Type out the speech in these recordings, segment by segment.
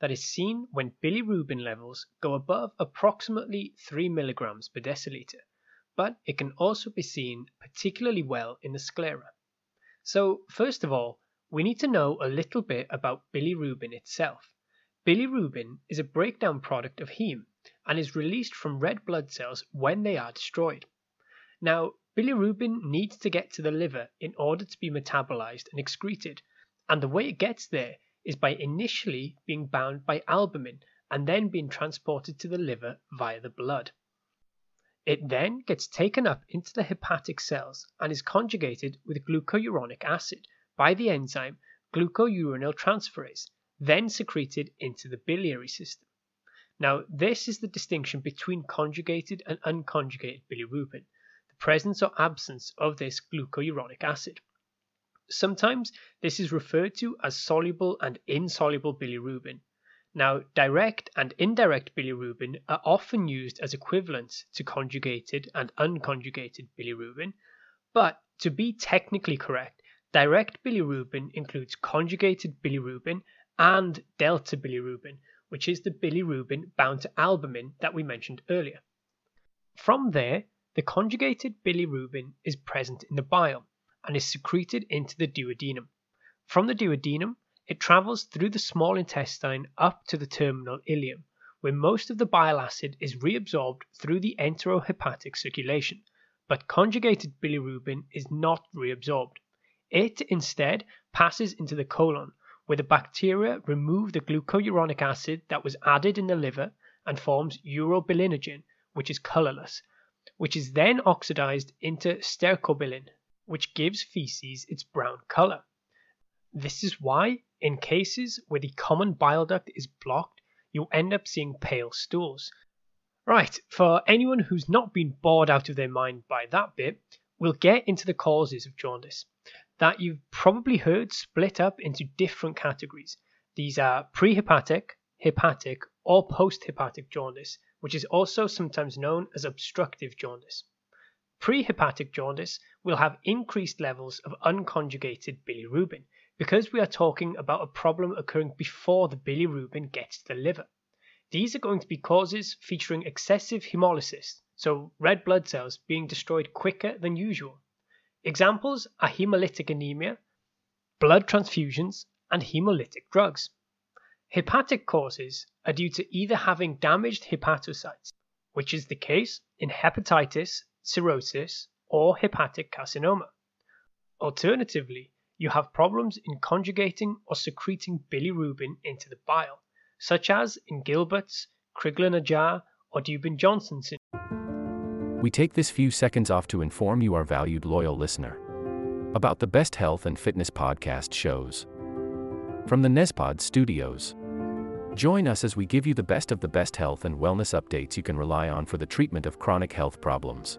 that is seen when bilirubin levels go above approximately 3 milligrams per deciliter, but it can also be seen particularly well in the sclera. So, first of all, we need to know a little bit about bilirubin itself. Bilirubin is a breakdown product of heme and is released from red blood cells when they are destroyed. Now, bilirubin needs to get to the liver in order to be metabolized and excreted, and the way it gets there is by initially being bound by albumin and then being transported to the liver via the blood. It then gets taken up into the hepatic cells and is conjugated with glucuronic acid by the enzyme glucuronyl transferase, then secreted into the biliary system. Now, this is the distinction between conjugated and unconjugated bilirubin, the presence or absence of this glucuronic acid. Sometimes this is referred to as soluble and insoluble bilirubin. Now, direct and indirect bilirubin are often used as equivalents to conjugated and unconjugated bilirubin, but to be technically correct, direct bilirubin includes conjugated bilirubin and delta bilirubin, which is the bilirubin bound to albumin that we mentioned earlier. From there, the conjugated bilirubin is present in the bile and is secreted into the duodenum. From the duodenum, it travels through the small intestine up to the terminal ileum, where most of the bile acid is reabsorbed through the enterohepatic circulation, but conjugated bilirubin is not reabsorbed. It instead passes into the colon, where the bacteria remove the glucuronic acid that was added in the liver and forms urobilinogen, which is colorless, which is then oxidized into stercobilin, which gives feces its brown color. This is why, in cases where the common bile duct is blocked, you end up seeing pale stools. Right, for anyone who's not been bored out of their mind by that bit, we'll get into the causes of jaundice that you've probably heard split up into different categories. These are prehepatic, hepatic, or posthepatic jaundice, which is also sometimes known as obstructive jaundice. Prehepatic jaundice will have increased levels of unconjugated bilirubin because we are talking about a problem occurring before the bilirubin gets to the liver. These are going to be causes featuring excessive hemolysis, so red blood cells being destroyed quicker than usual. Examples are hemolytic anemia, blood transfusions, and hemolytic drugs. Hepatic causes are due to either having damaged hepatocytes, which is the case in hepatitis cirrhosis, or hepatic carcinoma. Alternatively, you have problems in conjugating or secreting bilirubin into the bile, such as in Gilbert's, Crigler-Najjar, or Dubin-Johnson syndrome. We take this few seconds off to inform you, our valued loyal listener, about the best health and fitness podcast shows. from the Nespod studios. Join us as we give you the best of the best health and wellness updates you can rely on for the treatment of chronic health problems.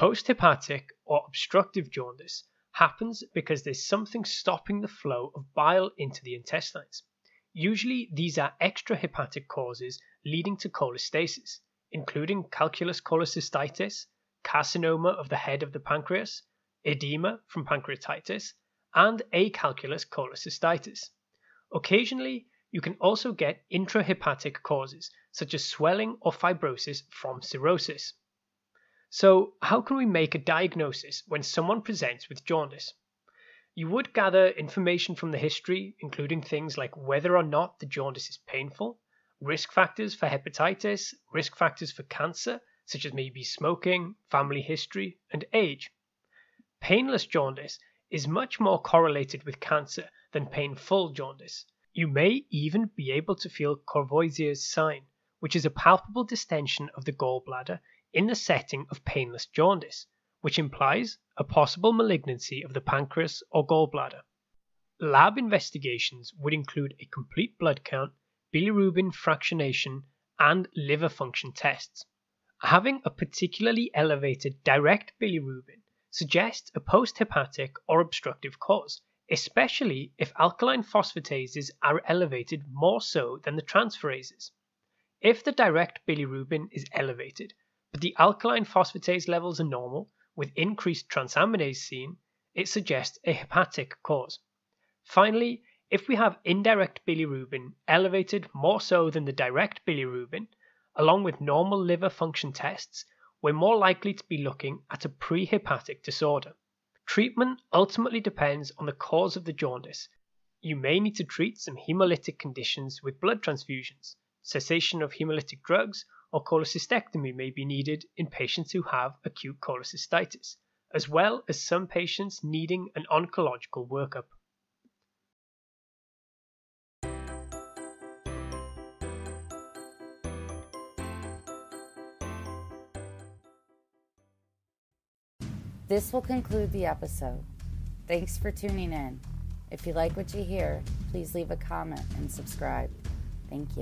Posthepatic or obstructive jaundice happens because there's something stopping the flow of bile into the intestines. Usually, these are extrahepatic causes leading to cholestasis, including calculus cholecystitis, carcinoma of the head of the pancreas, edema from pancreatitis, and acalculous cholecystitis. Occasionally, you can also get intrahepatic causes, such as swelling or fibrosis from cirrhosis. So, how can we make a diagnosis when someone presents with jaundice? You would gather information from the history, including things like whether or not the jaundice is painful, risk factors for hepatitis, risk factors for cancer, such as maybe smoking, family history, and age. Painless jaundice is much more correlated with cancer than painful jaundice. You may even be able to feel Courvoisier's sign, which is a palpable distension of the gallbladder in the setting of painless jaundice, which implies a possible malignancy of the pancreas or gallbladder. Lab investigations would include a complete blood count, bilirubin fractionation, and liver function tests. Having a particularly elevated direct bilirubin suggests a posthepatic or obstructive cause, especially if alkaline phosphatases are elevated more so than the transferases. If the direct bilirubin is elevated, but the alkaline phosphatase levels are normal, with increased transaminase seen, it suggests a hepatic cause. Finally, if we have indirect bilirubin elevated more so than the direct bilirubin, along with normal liver function tests, we're more likely to be looking at a prehepatic disorder. Treatment ultimately depends on the cause of the jaundice. You may need to treat some hemolytic conditions with blood transfusions. Cessation of hemolytic drugs or cholecystectomy may be needed in patients who have acute cholecystitis, as well as some patients needing an oncological workup. This will conclude the episode. Thanks for tuning in. If you like what you hear, please leave a comment and subscribe. Thank you.